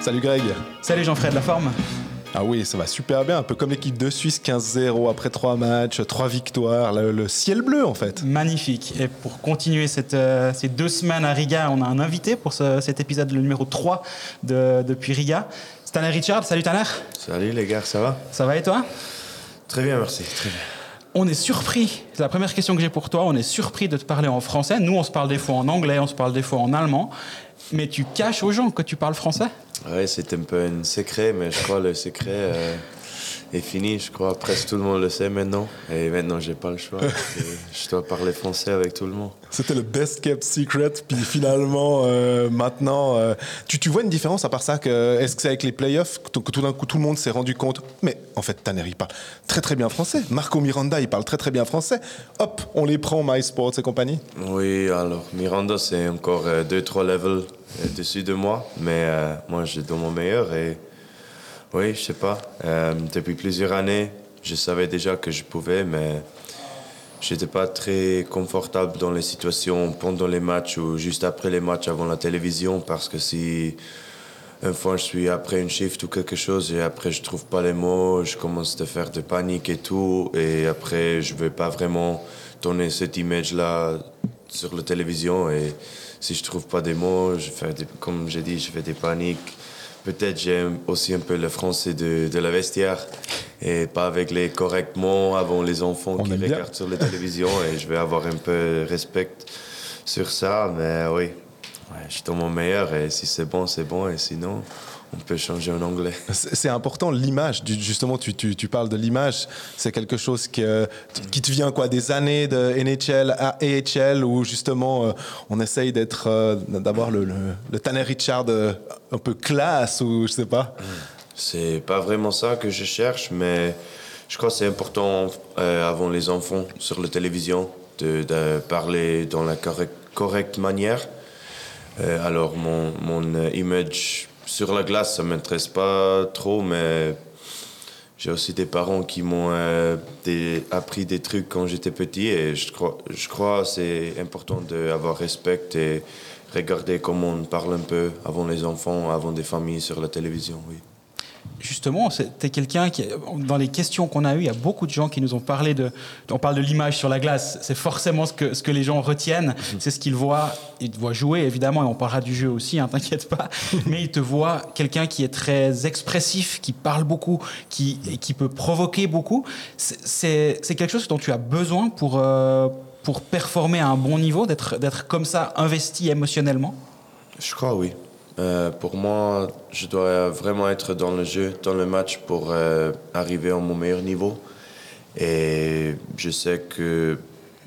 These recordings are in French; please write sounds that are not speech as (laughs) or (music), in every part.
Salut Greg. Salut Jean-Fred, la forme? Ah oui, ça va super bien, un peu comme l'équipe de Suisse, 15-0 après 3 matchs, 3 victoires, le, ciel bleu en fait. Magnifique. Et pour continuer cette, euh, ces deux semaines à Riga, on a un invité pour cet épisode, le numéro 3 de, depuis Riga. Stanley Richard, salut Tanner. Salut les gars, ça va? Ça va et toi? Très bien, merci, très bien. On est surpris, c'est la première question que j'ai pour toi, on est surpris de te parler en français. Nous, on se parle des fois en anglais, on se parle des fois en allemand. Mais tu caches aux gens que tu parles français? Oui, c'est un peu un secret, mais je crois le secret euh, est fini. Je crois presque tout le monde le sait maintenant. Et maintenant, j'ai pas le choix. (laughs) je dois parler français avec tout le monde. C'était le best kept secret. Puis finalement, euh, maintenant, euh, tu, tu, vois une différence à part ça que, Est-ce que c'est avec les playoffs que, tout d'un coup tout le monde s'est rendu compte? Mais en fait, Tanner, il parle très très bien français. Marco Miranda, il parle très très bien français. Hop, on les prend, MySports et compagnie. Oui, alors Miranda, c'est encore 2-3 levels dessus de moi. Mais euh, moi, j'ai dans mon meilleur. Et oui, je sais pas. Euh, depuis plusieurs années, je savais déjà que je pouvais, mais j'étais pas très confortable dans les situations pendant les matchs ou juste après les matchs avant la télévision parce que si une fois je suis après une shift ou quelque chose et après je trouve pas les mots, je commence à faire de panique et tout et après je veux pas vraiment donner cette image là sur la télévision et si je trouve pas des mots, je fais comme j'ai dit, je fais des paniques. Peut-être j'aime aussi un peu le français de, de, la vestiaire et pas avec les corrects mots avant les enfants qui regardent sur la télévision et je vais avoir un peu respect sur ça, mais oui, ouais, je suis dans mon meilleur et si c'est bon, c'est bon et sinon on peut changer en anglais. C'est important, l'image, justement, tu, tu, tu, parles de l'image, c'est quelque chose qui, qui te vient quoi, des années de NHL à AHL où justement euh, on essaye d'être, euh, d'avoir le, le, Tanner Richard euh, un peu classe ou je sais pas. C'est pas vraiment ça que je cherche, mais je crois que c'est important avant les enfants sur la télévision de, de parler dans la correcte, manière. alors mon, mon image sur la glace, ça m'intéresse pas trop, mais j'ai aussi des parents qui m'ont euh, appris des trucs quand j'étais petit et je crois, je crois c'est important d'avoir respect et regarder comment on parle un peu avant les enfants, avant des familles sur la télévision, oui justement, es quelqu'un qui, dans les questions qu'on a eues, il y a beaucoup de gens qui nous ont parlé de, on parle de l'image sur la glace, c'est forcément ce que, ce que les gens retiennent, mhm. c'est ce qu'ils voient, ils te voient jouer évidemment, et on parlera du jeu aussi, hein, t'inquiète pas, (laughs) mais ils te voient quelqu'un qui est très expressif, qui parle beaucoup, qui, qui peut provoquer beaucoup. C'est quelque chose dont tu as besoin pour, euh, pour performer à un bon niveau, d'être comme ça investi émotionnellement? Je crois oui. Euh, pour moi, je dois vraiment être dans le jeu, dans le match pour euh, arriver à mon meilleur niveau. Et je sais que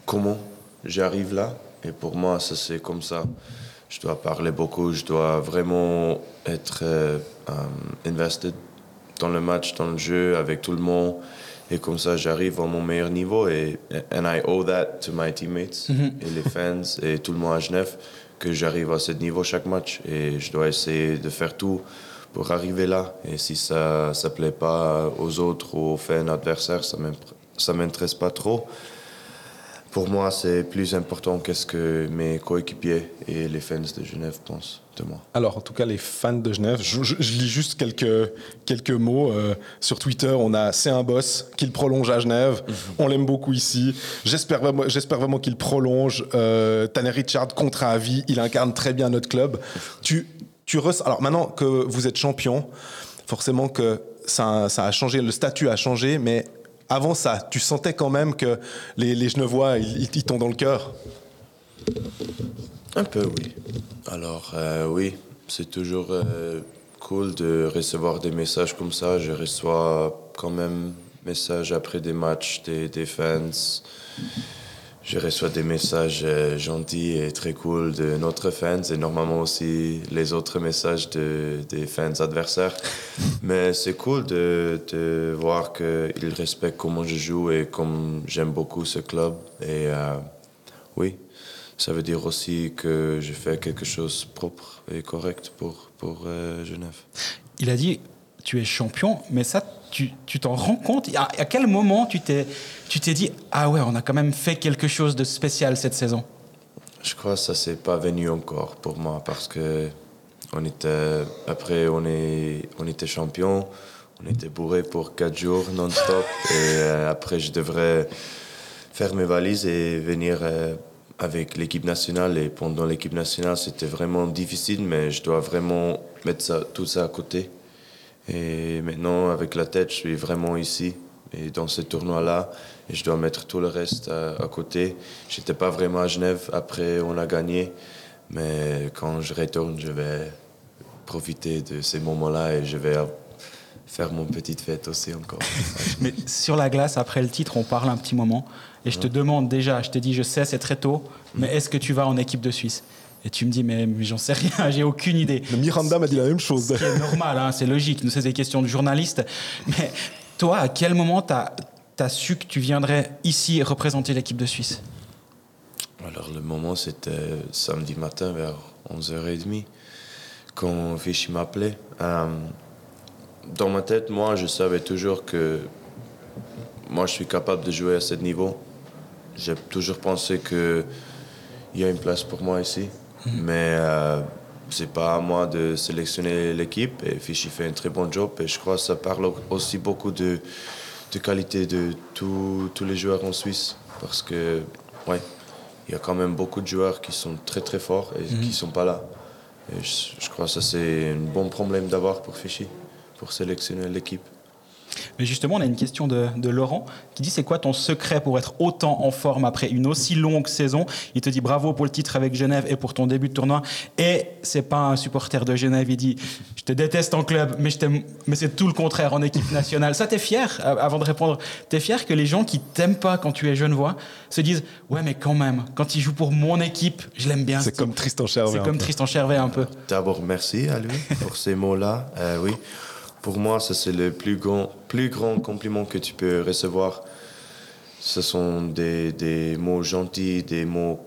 comment j'arrive là. Et pour moi, ça c'est comme ça. Je dois parler beaucoup, je dois vraiment être euh, invested dans le match, dans le jeu, avec tout le monde. Et comme ça, j'arrive à mon meilleur niveau. Et and I owe that to my teammates mm-hmm. et les fans et tout le monde à Genève que j'arrive à ce niveau chaque match et je dois essayer de faire tout pour arriver là. Et si ça ne plaît pas aux autres ou aux fans adversaires, ça ne m'intéresse pas trop. Pour moi, c'est plus important qu'est-ce que mes coéquipiers et les fans de Genève pensent de moi. Alors, en tout cas, les fans de Genève, je, lis juste quelques, quelques mots. Euh, sur Twitter, on a C'est un boss qu'il prolonge à Genève. Mhm. On l'aime beaucoup ici. J'espère vraiment, qu'il prolonge. Euh, Tanner Richard, contrat à vie. Il incarne très bien notre club. Tu, tu Alors, maintenant que vous êtes champion, forcément que ça, ça a changé, le statut a changé, mais avant ça, tu sentais quand même que les, Genevois, ils, ils t'ont dans le cœur? Un peu, oui. Alors, euh, oui, c'est toujours euh, cool de recevoir des messages comme ça. Je reçois quand même messages après des matchs des, des fans. Je reçois des messages euh, gentils et très cool de notre fans et normalement aussi les autres messages de, des fans adversaires. (laughs) Mais c'est cool de, de voir qu'ils respectent comment je joue et comme j'aime beaucoup ce club. Et euh, oui, ça veut dire aussi que je fais quelque chose propre et correct pour, pour euh, Genève. Il a dit tu es champion, mais ça, tu t'en rends compte à, quel moment tu t'es dit ah ouais, on a quand même fait quelque chose de spécial cette saison? Je crois que ça s'est pas venu encore pour moi parce que on était, après, on, est, on était champion. On était bourré pour quatre jours non-stop. et euh, après, je devrais faire mes valises et venir euh, avec l'équipe nationale. Et pendant l'équipe nationale, c'était vraiment difficile, mais je dois vraiment mettre ça, tout ça à côté. Et maintenant, avec la tête, je suis vraiment ici et dans ce tournoi-là. Et je dois mettre tout le reste à, à côté. J'étais pas vraiment à Genève. Après, on a gagné. Mais quand je retourne, je vais profiter de ces moments-là et je vais faire mon petite fête aussi encore. (laughs) Mais sur la glace, après le titre, on parle un petit moment. Et je te demande déjà, je t'ai dit, je sais, c'est très tôt, mais est-ce que tu vas en équipe de Suisse? Et tu me dis, mais, mais j'en sais rien, (laughs) j'ai aucune idée. Le Miranda m'a dit la même chose. C'est normal, hein, c'est logique. Nous, c'est des questions de journalistes. Mais toi, à quel moment tu as, as, su que tu viendrais ici représenter l'équipe de Suisse? Alors, le moment, c'était samedi matin vers 11h30, quand Vichy m'appelait. Euh, dans ma tête, moi, je savais toujours que moi, je suis capable de jouer à ce niveau. J'ai toujours pensé qu'il y a une place pour moi ici. Mmh. Mais euh, c'est pas à moi de sélectionner l'équipe. Et Fichy fait un très bon job. Et je crois que ça parle aussi beaucoup de, de qualité de tous les joueurs en Suisse. Parce que, ouais, il y a quand même beaucoup de joueurs qui sont très très forts et mmh. qui sont pas là. Et je, je crois que ça, c'est un bon problème d'avoir pour Fichy, pour sélectionner l'équipe. Mais justement, on a une question de, de Laurent qui dit c'est quoi ton secret pour être autant en forme après une aussi longue saison? Il te dit bravo pour le titre avec Genève et pour ton début de tournoi. Et c'est pas un supporter de Genève. Il dit je te déteste en club, mais, je mais c'est tout le contraire en équipe nationale. Ça, t'es fier Avant de répondre, t'es fier que les gens qui t'aiment pas quand tu es genevois se disent ouais, mais quand même, quand il joue pour mon équipe, je l'aime bien. C'est comme Tristan Chervet. C'est comme Tristan Chervet un peu. D'abord, merci à lui pour ces mots-là. Euh, oui. Pour moi, ça c'est le plus grand, plus grand compliment que tu peux recevoir. Ce sont des, des mots gentils, des mots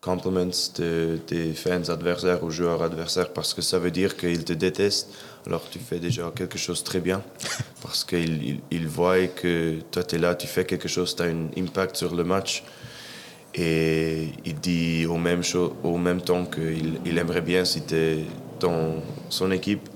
compliments de, des fans adversaires ou joueurs adversaires parce que ça veut dire qu'ils te détestent. Alors tu fais déjà quelque chose de très bien (laughs) parce qu'ils ils, voient que toi tu es là, tu fais quelque chose, tu as un impact sur le match. Et il dit au même, au même temps qu'il il aimerait bien si tu es dans son équipe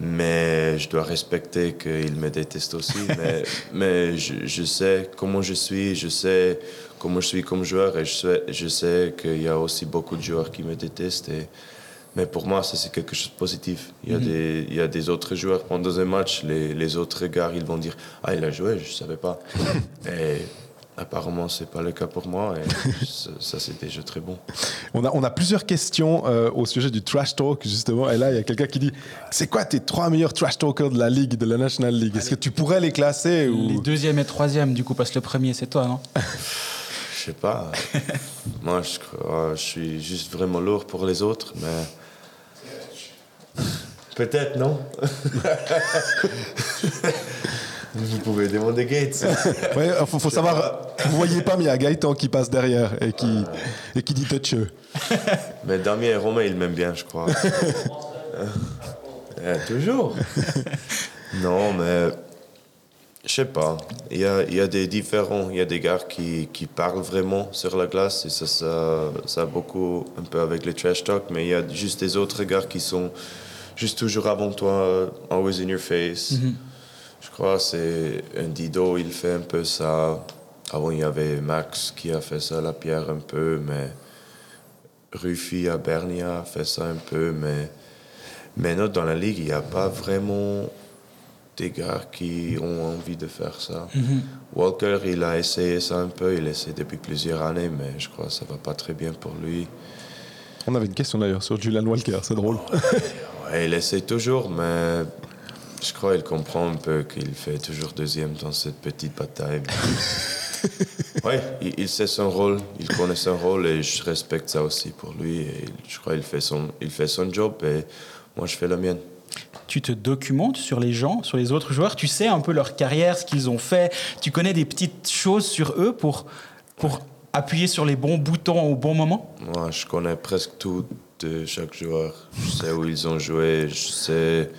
mais je dois respecter qu'il me déteste aussi. (laughs) mais mais je, je, sais comment je suis, je sais comment je suis comme joueur et je sais, je sais qu'il y a aussi beaucoup de joueurs qui me détestent. Et, mais pour moi, ça c'est quelque chose de positif. Il y, a mm -hmm. des, il y a des autres joueurs pendant un match, les, les autres gars, ils vont dire Ah, il a joué, je ne savais pas. (laughs) et Apparemment, ce n'est pas le cas pour moi et (laughs) ça, ça c'est déjà très bon. On a, on a plusieurs questions euh, au sujet du trash talk, justement. Et là, il y a quelqu'un qui dit C'est quoi tes trois meilleurs trash talkers de la Ligue, de la National League? Est-ce que tu pourrais les classer ou... Les deuxième et troisième, du coup, parce que le premier, c'est toi, non? (laughs) Je sais pas. moi, je, crois, je suis juste vraiment lourd pour les autres, mais. Peut-être, non? (laughs) Vous pouvez demander Gates. (laughs) Oui, il faut, faut savoir, vous voyez pas, mais il y a Gaëtan qui passe derrière et qui, et qui dit toucheux. Mais Damien et Romain, ils m'aiment bien, je crois. (laughs) euh, toujours. (laughs) non, mais je sais pas. Il y a, il y a des différents. Il y a des gars qui, qui parlent vraiment sur la glace et ça, ça, ça a beaucoup un peu avec les trash talk, mais il y a juste des autres gars qui sont juste toujours avant toi, always in your face. Mm -hmm. Je crois que c'est un Dido, il fait un peu ça. Avant, il y avait Max qui a fait ça, la pierre un peu, mais Ruffy à Bernia a fait ça un peu, mais maintenant dans la ligue, il n'y a pas vraiment des gars qui ont envie de faire ça. Mm -hmm. Walker, il a essayé ça un peu, il essaie depuis plusieurs années, mais je crois que ça va pas très bien pour lui. On avait une question d'ailleurs sur Julian Walker, c'est drôle. ouais, il essaie toujours, mais je crois qu'il comprend un peu qu'il fait toujours deuxième dans cette petite bataille. (laughs) oui, il, il, sait son rôle, il connaît son rôle et je respecte ça aussi pour lui. Et je crois qu'il fait, son, il fait son job et moi je fais la mienne. Tu te documentes sur les gens, sur les autres joueurs, tu sais un peu leur carrière, ce qu'ils ont fait, tu connais des petites choses sur eux pour, pour appuyer sur les bons boutons au bon moment? Moi, je connais presque tout de chaque joueur. Je sais où ils ont joué, je sais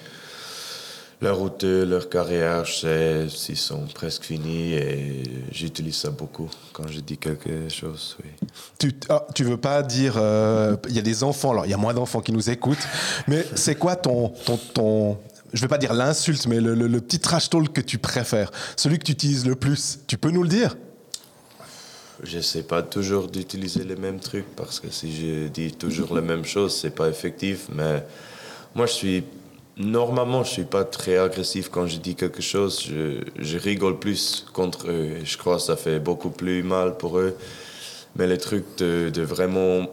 leur route, leur carrière, je sais s'ils sont presque finis et j'utilise ça beaucoup quand je dis quelque chose. Oui. Tu, ah, tu veux pas dire, euh, il y a des enfants, alors il y a moins d'enfants qui nous écoutent, mais (laughs) c'est quoi ton, ton, ton, je vais pas dire l'insulte, mais le, le, le, petit trash talk que tu préfères, celui que tu utilises le plus, tu peux nous le dire? J'essaie pas toujours d'utiliser les mêmes trucs parce que si je dis toujours la même chose, c'est pas effectif, mais moi je suis Normalement, je suis pas très agressif quand je dis quelque chose. Je, je, rigole plus contre eux. Je crois que ça fait beaucoup plus mal pour eux. Mais le truc de, de vraiment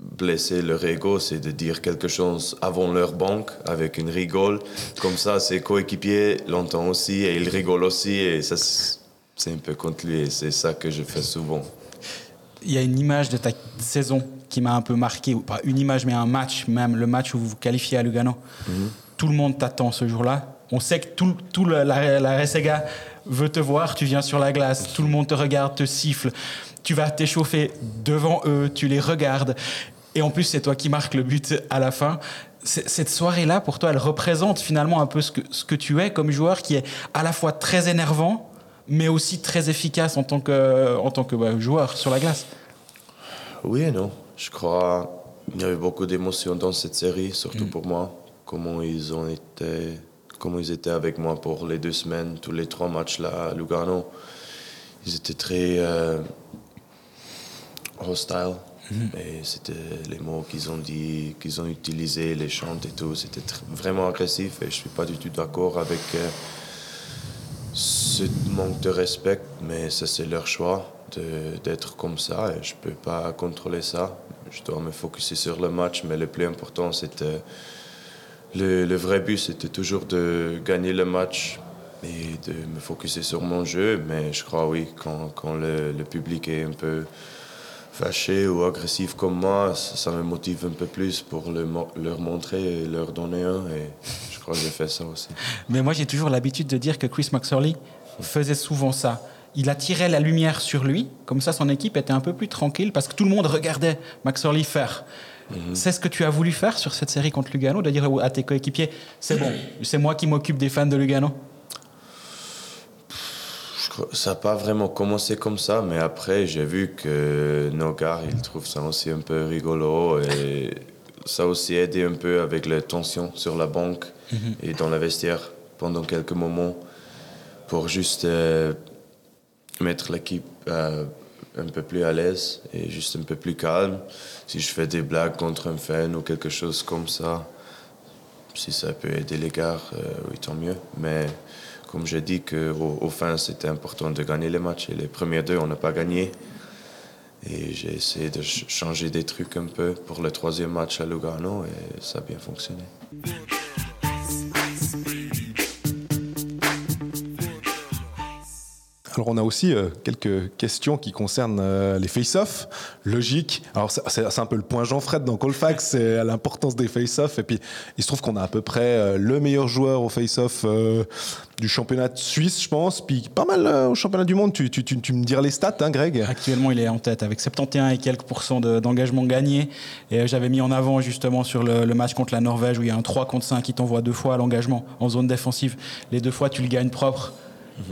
blesser leur ego, c'est de dire quelque chose avant leur banque avec une rigole. Comme ça, ses coéquipiers l'entendent aussi et ils rigolent aussi. Et ça, c'est un peu contre lui. Et c'est ça que je fais souvent. Il y a une image de ta saison qui m'a un peu marqué, pas une image, mais un match, même le match où vous vous qualifiez à Lugano. Mm -hmm tout le monde t'attend ce jour-là. On sait que tout, tout la, la, la Resega veut te voir, tu viens sur la glace, tout le monde te regarde, te siffle, tu vas t'échauffer devant eux, tu les regardes, et en plus c'est toi qui marques le but à la fin. Cette soirée-là, pour toi, elle représente finalement un peu ce que, ce que tu es comme joueur, qui est à la fois très énervant, mais aussi très efficace en tant que, en tant que bah, joueur sur la glace. Oui et non. Je crois qu'il y avait beaucoup d'émotions dans cette série, surtout mmh. pour moi comment ils ont été, comment ils étaient avec moi pour les deux semaines, tous les trois matchs là à Lugano. Ils étaient très euh, hostiles. Mm -hmm. Et c'était les mots qu'ils ont dit, qu'ils ont utilisés, les chants et tout. C'était vraiment agressif et je suis pas du tout d'accord avec euh, ce manque de respect. Mais ça, c'est leur choix d'être comme ça et je peux pas contrôler ça. Je dois me focuser sur le match, mais le plus important, c'était le, le, vrai but, c'était toujours de gagner le match et de me focuser sur mon jeu. Mais je crois, oui, quand, quand le, le, public est un peu fâché ou agressif comme moi, ça, me motive un peu plus pour le, leur montrer et leur donner un. Et je crois que j'ai fait ça aussi. Mais moi, j'ai toujours l'habitude de dire que Chris McSorley faisait souvent ça il attirait la lumière sur lui, comme ça son équipe était un peu plus tranquille parce que tout le monde regardait McSorley faire. -hmm. C'est ce que tu as voulu faire sur cette série contre Lugano, de dire à tes coéquipiers, c'est bon, c'est moi qui m'occupe des fans de Lugano? Ça n'a pas vraiment commencé comme ça, mais après j'ai vu que Nogar, il trouve ça aussi un peu rigolo et ça a aussi aidé un peu avec les tensions sur la banque mm -hmm. et dans la vestiaire pendant quelques moments pour juste euh, mettre l'équipe euh, un peu plus à l'aise et juste un peu plus calme. Si je fais des blagues contre un fan ou quelque chose comme ça, si ça peut aider les gars, euh, oui, tant mieux. Mais comme j'ai dit, qu'au, au fin, c'était important de gagner les matchs. Et les premiers deux, on n'a pas gagné. Et j'ai essayé de changer des trucs un peu pour le troisième match à Lugano et ça a bien fonctionné. Alors on a aussi euh, quelques questions qui concernent euh, les face-off, logique. Alors c'est un peu le point Jean-Fred dans Colfax, c'est l'importance des face-off. Et puis il se trouve qu'on a à peu près euh, le meilleur joueur au face-off du championnat suisse, je pense. Puis pas mal au championnat du monde. Tu, me diras les stats, hein, Greg Actuellement, il est en tête avec 71 et quelques pourcents d'engagement de, gagné. Et j'avais mis en avant justement sur le, le, match contre la Norvège où il y a un 3 contre 5 qui t'envoie deux fois à l'engagement en zone défensive. Les deux fois, tu le gagnes propre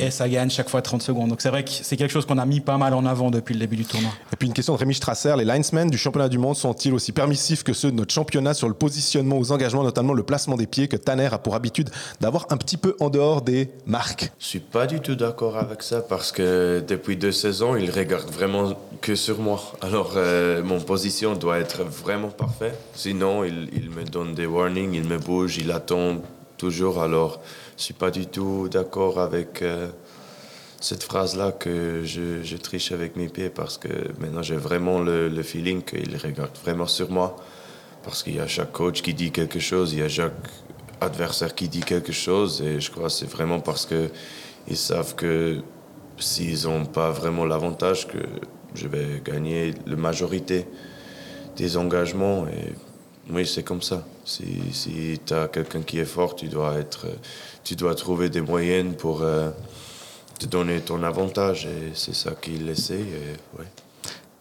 et ça gagne chaque fois 30 secondes. Donc c'est vrai que c'est quelque chose qu'on a mis pas mal en avant depuis le début du tournoi. Et puis une question de Rémi Strasser, les linesmen du championnat du monde sont-ils aussi permissifs que ceux de notre championnat sur le positionnement aux engagements, notamment le placement des pieds que Tanner a pour habitude d'avoir un petit peu en dehors des marques? Je suis pas du tout d'accord avec ça parce que depuis deux saisons, il regarde vraiment que sur moi. Alors euh, mon position doit être vraiment parfaite. Sinon, il, il me donne des warnings, il me bouge, il attend toujours. Alors je suis pas du tout d'accord avec euh, cette phrase-là que je, triche avec mes pieds parce que maintenant j'ai vraiment le, le feeling qu'il regarde vraiment sur moi. Parce qu'il y a chaque coach qui dit quelque chose, il y a chaque adversaire qui dit quelque chose et je crois que c'est vraiment parce qu'ils savent que s'ils n'ont pas vraiment l'avantage que je vais gagner la majorité des engagements et oui, c'est comme ça. Si, si tu as quelqu'un qui est fort, tu dois, être, tu dois trouver des moyens pour euh, te donner ton avantage. Et c'est ça qu'il essaie. Et.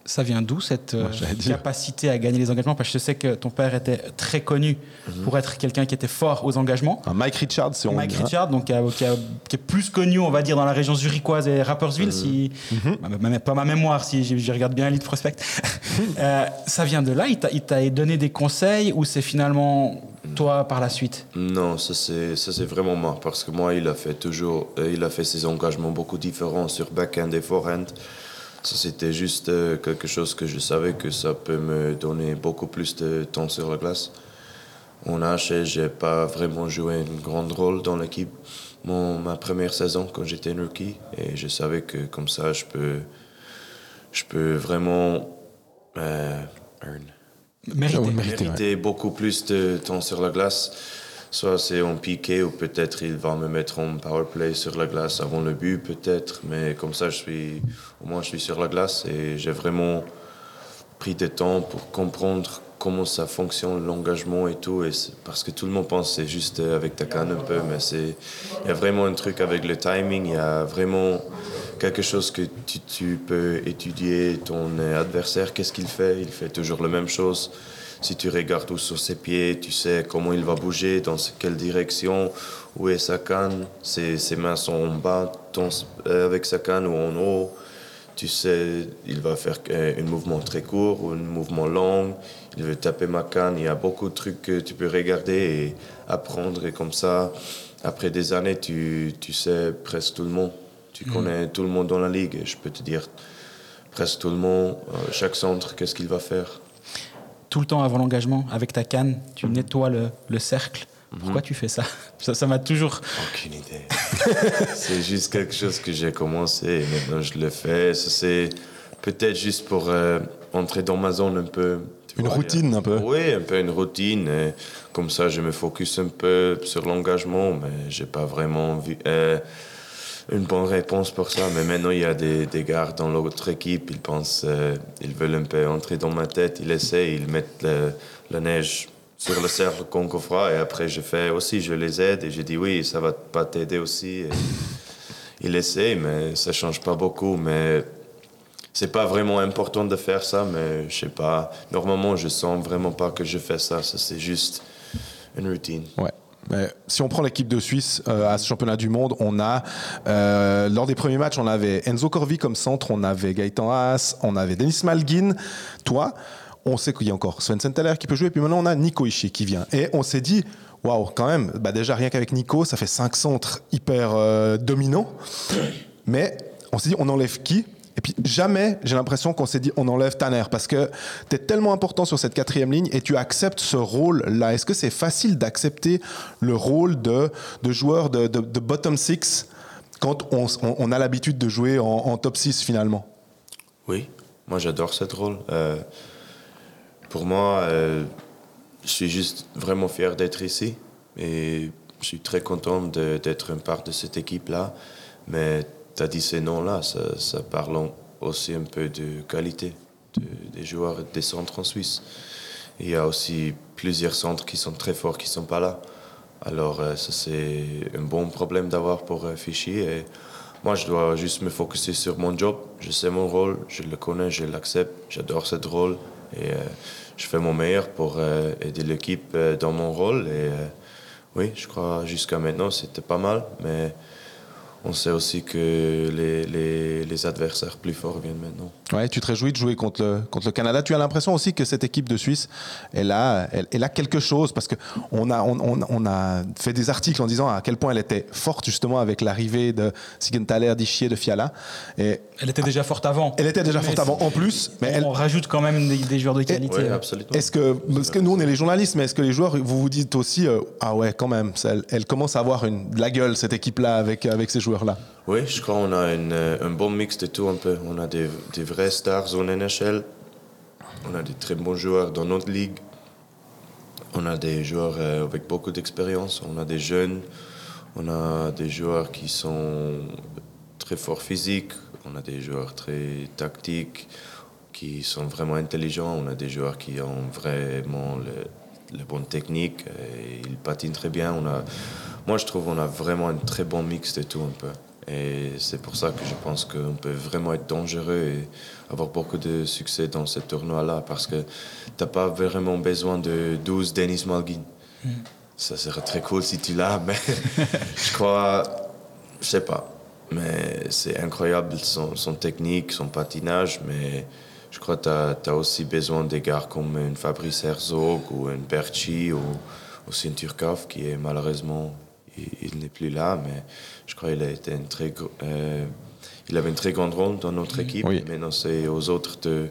Ça vient d'où cette euh, Moi, j'allais dire. capacité à gagner les engagements? Parce que je sais que ton père était très connu pour être quelqu'un qui était fort aux engagements. Un Mike Richards, si on Mike hein. Richard, donc qui, a- qui a- qui est plus connu, on va dire, dans la région zurichoise et Rapperswil, si Mhm. ma- ma- pas ma mémoire, si je, je regarde bien Elite Prospect. (laughs) Euh, ça vient de là? Il t'a- il t'a donné des conseils ou c'est finalement toi par la suite? Non, ça c'est ça c'est vraiment moi parce que moi il a fait toujours euh, il a fait ses engagements beaucoup différents sur backhand et forehand. Ça c'était juste euh, quelque chose que je savais que ça peut me donner beaucoup plus de temps sur la glace. En H, j'ai pas vraiment joué un grand rôle dans l'équipe. Mon ma première saison quand j'étais un rookie et je savais que comme ça je peux je peux vraiment euh, earn Mérité. Ah mériter beaucoup plus de temps sur la glace. Soit c'est en piqué ou peut-être il va me mettre en power play sur la glace avant le but, peut-être. Mais comme ça, je suis, au moins, je suis sur la glace et j'ai vraiment pris du temps pour comprendre comment ça fonctionne, l'engagement et tout. Et parce que tout le monde pense c'est juste euh, avec ta canne un peu, mais c'est, il y a vraiment un truc avec le timing. Il y a vraiment quelque chose que tu, tu peux étudier ton euh, adversaire. Qu'est-ce qu'il fait? Il fait toujours la même chose. Si tu regardes où sur ses pieds, tu sais comment il va bouger, dans quelle direction, où est sa canne. Ses, ses mains sont en bas ton- euh, avec sa canne ou en haut. Tu sais, il va faire euh, un mouvement très court ou un mouvement long. Il veut taper ma canne. Il y a beaucoup de trucs que tu peux regarder et apprendre. Et comme ça, après des années, tu, tu sais presque tout le monde. Tu connais tout le monde dans la ligue. Je peux te dire presque tout le monde, euh, chaque centre, qu'est-ce qu'il va faire? Tout le temps avant l'engagement, avec ta canne, tu nettoies le, le cercle. Pourquoi tu fais (laughs) ça Ça m'a toujours. Aucune idée. (laughs) c'est juste quelque chose que j'ai commencé et maintenant je le fais. Ça, C'est peut-être juste pour euh, entrer dans ma zone un peu. Une vois, routine, a- un peu. Oui, un peu une routine. et comme ça, je me focus un peu sur l'engagement, mais j'ai pas vraiment vu, euh, une bonne réponse pour ça. Mais maintenant, il y a des, des gars dans l'autre équipe, ils pensent, euh, ils veulent un peu entrer dans ma tête, ils essaient, ils mettent la neige sur le cercle fera et après je fais aussi, je les aide et je dis oui, ça va pas t'aider aussi. Et ils essaient, mais ça change pas beaucoup. Mais c'est pas vraiment important de faire ça, mais je sais pas. Normalement, je sens vraiment pas que je fais ça. Ça, c'est juste une routine. Ouais. Mais si on prend l'équipe de Suisse euh, à ce championnat du monde, on a euh, lors des premiers matchs, on avait Enzo Corvi comme centre, on avait Gaëtan Haas, on avait Denis Malgin, toi. On sait qu'il y a encore Sven Teller qui peut jouer, puis maintenant on a Nico Ishii qui vient. Et on s'est dit, waouh, quand même, bah déjà rien qu'avec Nico, ça fait cinq centres hyper euh, dominants. Mais on s'est dit, on enlève qui? Et puis jamais, j'ai l'impression qu'on s'est dit, on enlève Tanner, parce que tu es tellement important sur cette quatrième ligne et tu acceptes ce rôle-là. Est-ce que c'est facile d'accepter le rôle de, joueur de, bottom six quand on, a l'habitude de jouer en, top 6 finalement? Oui, moi j'adore ce rôle. Euh, pour moi, euh, je suis juste vraiment fier d'être ici et je suis très content d'être une part de cette équipe-là. Mais tu as dit ces noms-là, ça, ça aussi un peu de qualité de- des joueurs des centres en Suisse. Il y a aussi plusieurs centres qui sont très forts qui ne sont pas là. Alors euh, ça c'est un bon problème d'avoir pour euh, Fichy. Et moi je dois juste me focuser sur mon job. Je sais mon rôle, je le connais, je l'accepte, j'adore ce rôle. Et euh, je fais mon meilleur pour aider l'équipe dans mon rôle. Et oui, je crois jusqu'à maintenant c'était pas mal. Mais on sait aussi que les, les, les adversaires plus forts viennent maintenant. Ouais, tu te réjouis de jouer contre le, contre le Canada. Tu as l'impression aussi que cette équipe de Suisse, elle a, elle, elle a quelque chose parce que on a, on, on- on a fait des articles en disant à quel point elle était forte justement avec l'arrivée de Sigenthaler, d'Ischier, de Fiala. Et Elle était déjà forte avant. elle était déjà Mais forte avant en plus, mais elle, On rajoute quand même des, des joueurs de qualité. Oui, absolument. est-ce que, parce que nous on est les journalistes, mais est-ce que les joueurs, vous vous dites aussi, euh, ah ouais, quand même, elle, elle commence à avoir une, de la gueule cette équipe-là avec, avec ces Oui, je crois qu'on a euh, un bon mix de tout un peu. On a des, des vrais stars en NHL. On a des très bons joueurs dans notre ligue. On a des joueurs euh, avec beaucoup d'expérience. On a des jeunes. On a des joueurs qui sont très forts physiques. On a des joueurs très tactiques, qui sont vraiment intelligents. On a des joueurs qui ont vraiment la bonne technique. Et ils patinent très bien. On a, moi, je trouve qu'on a vraiment un très bon mix de tout un peu. Et c'est pour ça que je pense qu'on peut vraiment être dangereux et avoir beaucoup de succès dans ce tournoi-là parce que tu n'as pas vraiment besoin de 12 Denis Malguin. Hmm. Ça serait très cool si tu l'as, (laughs) mais je crois, je sais pas. Mais c'est incroyable son, son, technique, son patinage, mais je crois que tu as, aussi besoin des gars comme un Fabrice Herzog ou un Berchi ou aussi un Turkov qui est malheureusement, il, n'est plus là, mais je crois qu'il a été une très, euh, il avait une très grande rôle dans notre équipe. Maintenant, c'est aux autres de,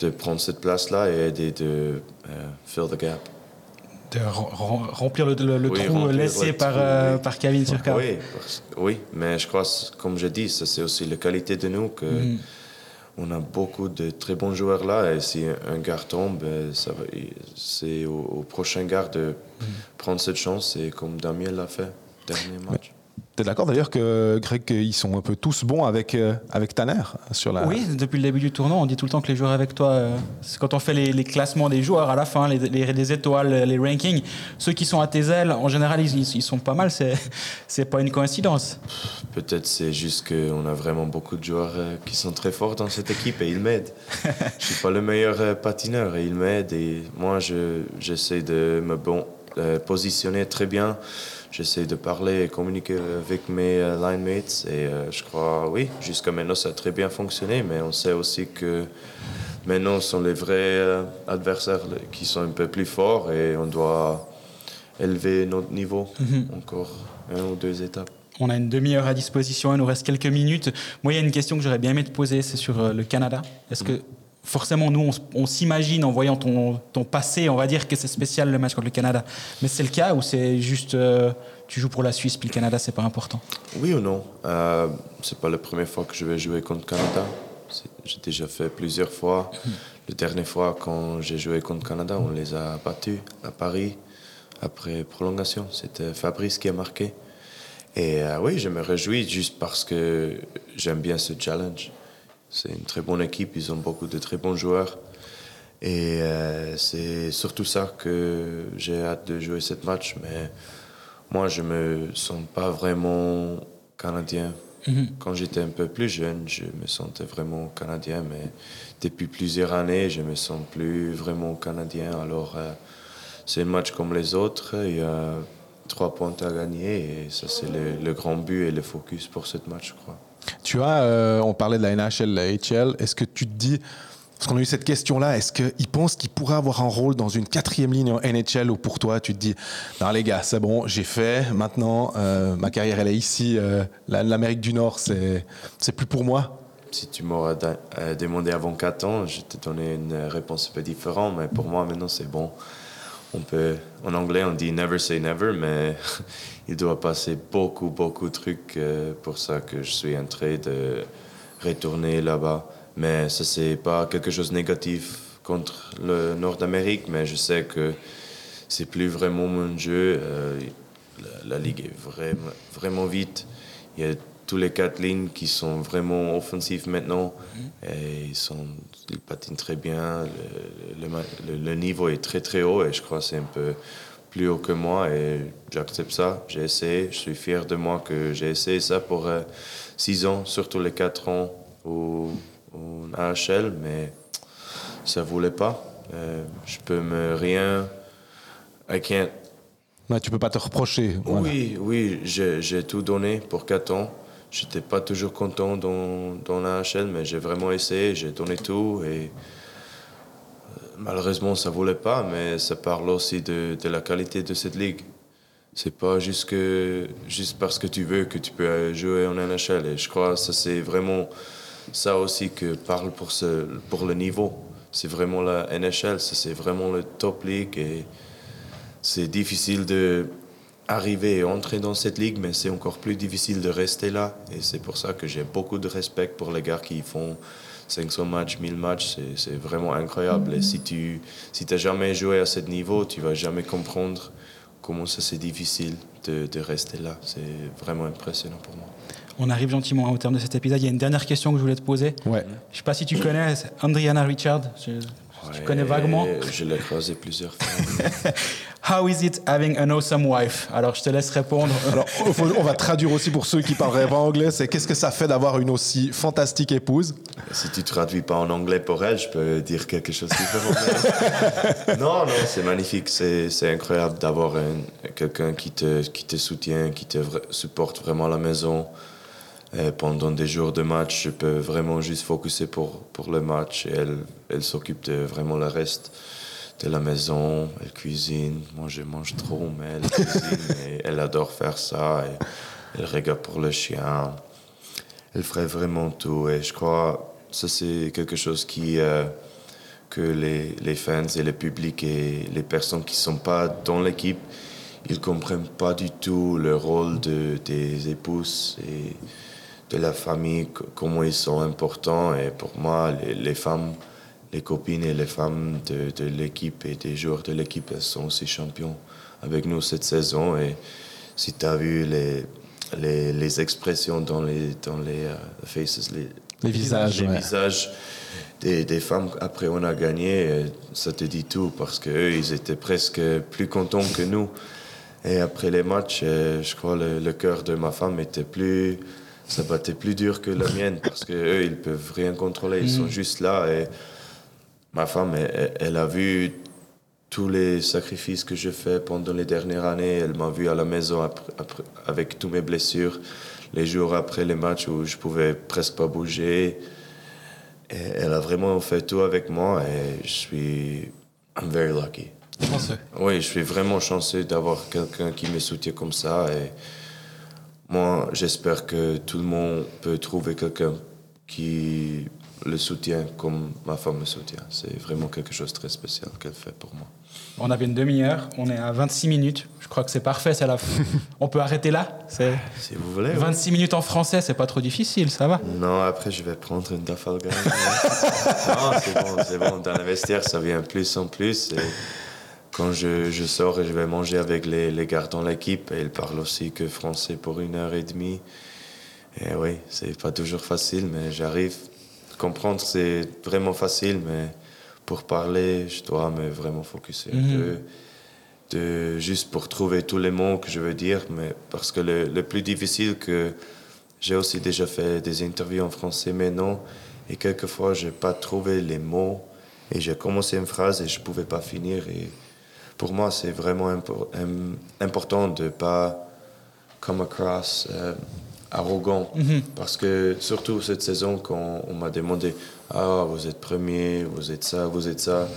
de prendre cette place-là et aider de euh, fill the gap. De remplir le, trou laissé par, euh, par Kevin. Oui, oui, mais je crois, comme je dis, c'est aussi la qualité de nous que mm on a beaucoup de très bons joueurs là. Et si un gars tombe, euh, c'est au, prochain gars de mm. prendre cette chance. Et comme Damien l'a fait, dernier match. Tu es d'accord d'ailleurs que Greg, ils sont un peu tous bons avec, euh, avec Tanner sur la... Oui, depuis le début du tournoi, on dit tout le temps que les joueurs avec toi, euh, c'est quand on fait les, classements des joueurs à la fin, les, les, étoiles, les rankings, ceux qui sont à tes ailes, en général, ils, ils sont pas mal, c'est, (laughs) c'est pas une coïncidence. Peut-être c'est juste qu'on a vraiment beaucoup de joueurs euh, qui sont très forts dans cette équipe et ils m'aident. (laughs) je suis pas le meilleur patineur et ils m'aident et moi, je, j'essaie de me bon, positionner très bien j'essaie de parler et communiquer avec mes euh, line mates. Et euh, je crois, oui, jusqu'à maintenant, ça a très bien fonctionné. Mais on sait aussi que maintenant, ce sont les vrais euh, adversaires qui sont un peu plus forts et on doit élever notre niveau mhm. encore un ou deux étapes. On a une demi-heure à disposition, il nous reste quelques minutes. Moi, il y a une question que j'aurais bien aimé te poser, c'est sur le Canada. Est-ce que forcément, nous, on, s'imagine en voyant ton, passé, on va dire que c'est spécial le match contre le Canada. Mais c'est le cas ou c'est juste euh, tu joues pour la Suisse puis le Canada, c'est pas important? Oui ou non? Euh, C'est pas la première fois que je vais jouer contre le Canada. J'ai déjà fait plusieurs fois. La dernière fois, quand j'ai joué contre le Canada, on les a battus à Paris après prolongation. C'était Fabrice qui a marqué. Et euh, oui, je me réjouis juste parce que j'aime bien ce challenge. C'est une très bonne équipe, ils ont beaucoup de très bons joueurs. Et euh, c'est surtout ça que j'ai hâte de jouer ce match. Mais moi, je me sens pas vraiment canadien. Mhm. Quand j'étais un peu plus jeune, je me sentais vraiment canadien. Mais depuis plusieurs années, je me sens plus vraiment canadien. Alors, euh, c'est un match comme les autres. Il y a trois points à gagner. Et ça, c'est le, le grand but et le focus pour ce match, je crois. Tu as, euh, on parlait de la NHL, la HL. Est-ce que tu te dis, parce qu'on a eu cette question-là, est-ce qu'il pense qu'il pourrait avoir un rôle dans une quatrième ligne en NHL ou pour toi, tu te dis, non les gars, c'est bon, j'ai fait, maintenant, euh, ma carrière, elle est ici, euh, l'Amérique du Nord, c'est, c'est plus pour moi si tu m'aurais demandé avant 4 ans, je te donné une réponse un peu différente, mais pour moi maintenant c'est bon. On peut, en anglais on dit never say never, mais (laughs) il doit passer beaucoup, beaucoup de trucs euh, pour ça que je suis en train de retourner là-bas. Mais ça, c'est pas quelque chose de négatif contre le Nord d'Amérique, mais je sais que c'est plus vraiment mon jeu. Euh, la, ligue est vraiment, vraiment vite. Il y a tous les quatre lignes qui sont vraiment offensives maintenant. Et ils, sont, ils patinent très bien. Le, le, le, niveau est très très haut et je crois que c'est un peu plus haut que moi et j'accepte ça. J'ai essayé, je suis fier de moi que j'ai essayé ça pour euh, six ans, surtout les quatre ans au, au AHL, mais ça voulait pas. Euh, je peux me rien. I can't. Tu peux pas te reprocher. Oui, oui, j'ai tout donné pour quatre ans. J'étais pas toujours content dans, dans l'AHL, mais j'ai vraiment essayé, j'ai donné tout et Malheureusement, ça voulait pas, mais ça parle aussi de, de la qualité de cette ligue. C'est pas juste, que, juste parce que tu veux que tu peux jouer en NHL. Et je crois que c'est vraiment ça aussi que parle pour, ce, pour le niveau. C'est vraiment la NHL, c'est vraiment le top league. Et c'est difficile de arriver et entrer dans cette ligue, mais c'est encore plus difficile de rester là. Et c'est pour ça que j'ai beaucoup de respect pour les gars qui font 500 matchs, 1000 matchs, c'est vraiment incroyable. Et si tu si n'as jamais joué à ce niveau, tu vas jamais comprendre comment ça c'est difficile de, de, rester là. C'est vraiment impressionnant pour moi. On arrive gentiment au terme de cet épisode. Il y a une dernière question que je voulais te poser. Ouais. Je ne sais pas si tu connais Andriana Richard. tu connais vaguement Je l'ai croisé plusieurs fois. (laughs) How is it having an awesome wife? Alors, je te laisse répondre. (laughs) Alors, on va traduire aussi pour ceux qui parleraient pas anglais, c'est qu'est-ce que ça fait d'avoir une aussi fantastique épouse? Si tu traduis pas en anglais pour elle, je peux dire quelque chose de différent. (laughs) non, non, c'est magnifique. C'est incroyable d'avoir quelqu'un qui te, qui te soutient, qui te supporte vraiment à la maison. Et pendant des jours de match, je peux vraiment juste focuser pour, pour le match et elle, elle s'occupe de vraiment le reste de la maison, elle cuisine. Moi, je mange trop, mais elle cuisine (laughs) et elle adore faire ça. Et elle regarde pour le chien. Elle ferait vraiment tout. Et je crois que ça, c'est quelque chose qui, euh, que les, les, fans et le public et les personnes qui ne sont pas dans l'équipe, ils comprennent pas du tout le rôle de, des épouses et de la famille, comment ils sont importants. Et pour moi, les, les femmes les copines et les femmes de, de l'équipe et des joueurs de l'équipe sont aussi champions avec nous cette saison. Et si tu as vu les, les, les, expressions dans les, dans les uh, faces, les, les visages, les visages des, des, femmes après on a gagné, ça te dit tout parce qu'eux, ils étaient presque plus contents que nous. Et après les matchs, euh, je crois le, le cœur de ma femme était plus. Ça battait plus dur que la mienne parce qu'eux, ils peuvent rien contrôler, ils sont mm. juste là. Et ma femme, elle, a vu tous les sacrifices que je fais pendant les dernières années. Elle m'a vu à la maison avec toutes mes blessures, les jours après les matchs où je pouvais presque pas bouger. Et elle a vraiment fait tout avec moi et je suis I'm very lucky. Chanceux. Oui, je suis vraiment chanceux d'avoir quelqu'un qui me soutient comme ça et moi, j'espère que tout le monde peut trouver quelqu'un qui le soutien comme ma femme me soutient. C'est vraiment quelque chose de très spécial qu'elle fait pour moi. On avait une demi-heure, on est à 26 minutes. Je crois que c'est parfait, c'est la (laughs) On peut arrêter là Si vous voulez. 26 minutes en français, c'est pas trop difficile, ça va Non, après je vais prendre une Dafalgar. (laughs) non, c'est bon, c'est bon. Dans le vestiaire, ça vient plus en plus. Et quand je, je, sors et je vais manger avec les, les gars dans l'équipe, ils parlent aussi que français pour une heure et demie. Et oui, c'est pas toujours facile, mais j'arrive comprendre, c'est vraiment facile, mais pour parler, je dois me vraiment focuser mhm. De, juste pour trouver tous les mots que je veux dire, mais parce que le, le plus difficile que j'ai aussi déjà fait des interviews en français maintenant, et quelquefois je n'ai pas trouvé les mots, et j'ai commencé une phrase et je ne pouvais pas finir. Et pour moi, c'est vraiment important de ne pas come across. Euh, arrogant. Mhm. Parce que surtout cette saison, quand on m'a demandé Ah, vous êtes premier, vous êtes ça, vous êtes ça.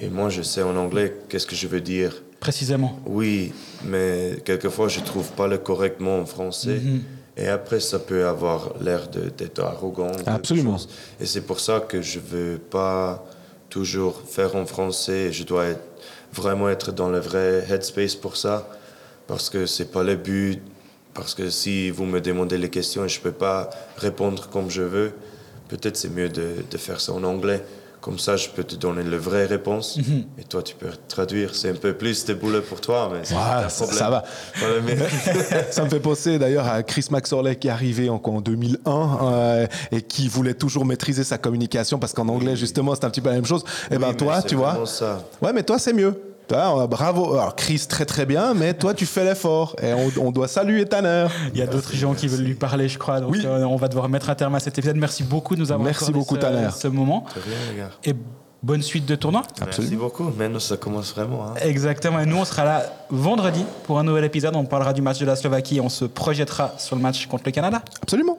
Et moi, je sais en anglais qu'est-ce que je veux dire? Précisément. Oui, mais quelquefois, je trouve pas le correct mot en français. Mhm. Et après, ça peut avoir l'air d'être arrogant. Absolument. Et c'est pour ça que je veux pas toujours faire en français. Je dois être, vraiment être dans le vrai headspace pour ça. Parce que c'est pas le but parce que si vous me demandez les questions et je ne peux pas répondre comme je veux, peut-être c'est mieux de, de, faire ça en anglais. Comme ça, je peux te donner la vraie réponse mhm. et toi, tu peux traduire. C'est un peu plus de boulot pour toi, mais ça, ça, va. (laughs) (laughs) ça me fait penser d'ailleurs à Chris Maxorley qui est arrivé en, en 2001 euh, et qui voulait toujours maîtriser sa communication parce qu'en anglais, justement, c'est un petit peu la même chose. Et eh ben toi, tu vois. Ça. Ouais, mais toi, c'est mieux. Euh, bravo. Alors, Chris, très très bien, mais toi, tu fais l'effort. Et on, doit saluer Tanner. Il y a d'autres gens qui veulent lui parler, je crois. Donc, oui. Euh, on va devoir mettre un terme à cet épisode. Merci beaucoup de nous avoir Merci beaucoup, ce, Tanner. ce moment. Et bonne suite de tournoi. Merci beaucoup. Maintenant, ça commence vraiment. Hein. Exactement. Et nous, on sera là vendredi pour un nouvel épisode. On parlera du match de la Slovaquie et on se projettera sur le match contre le Canada. Absolument.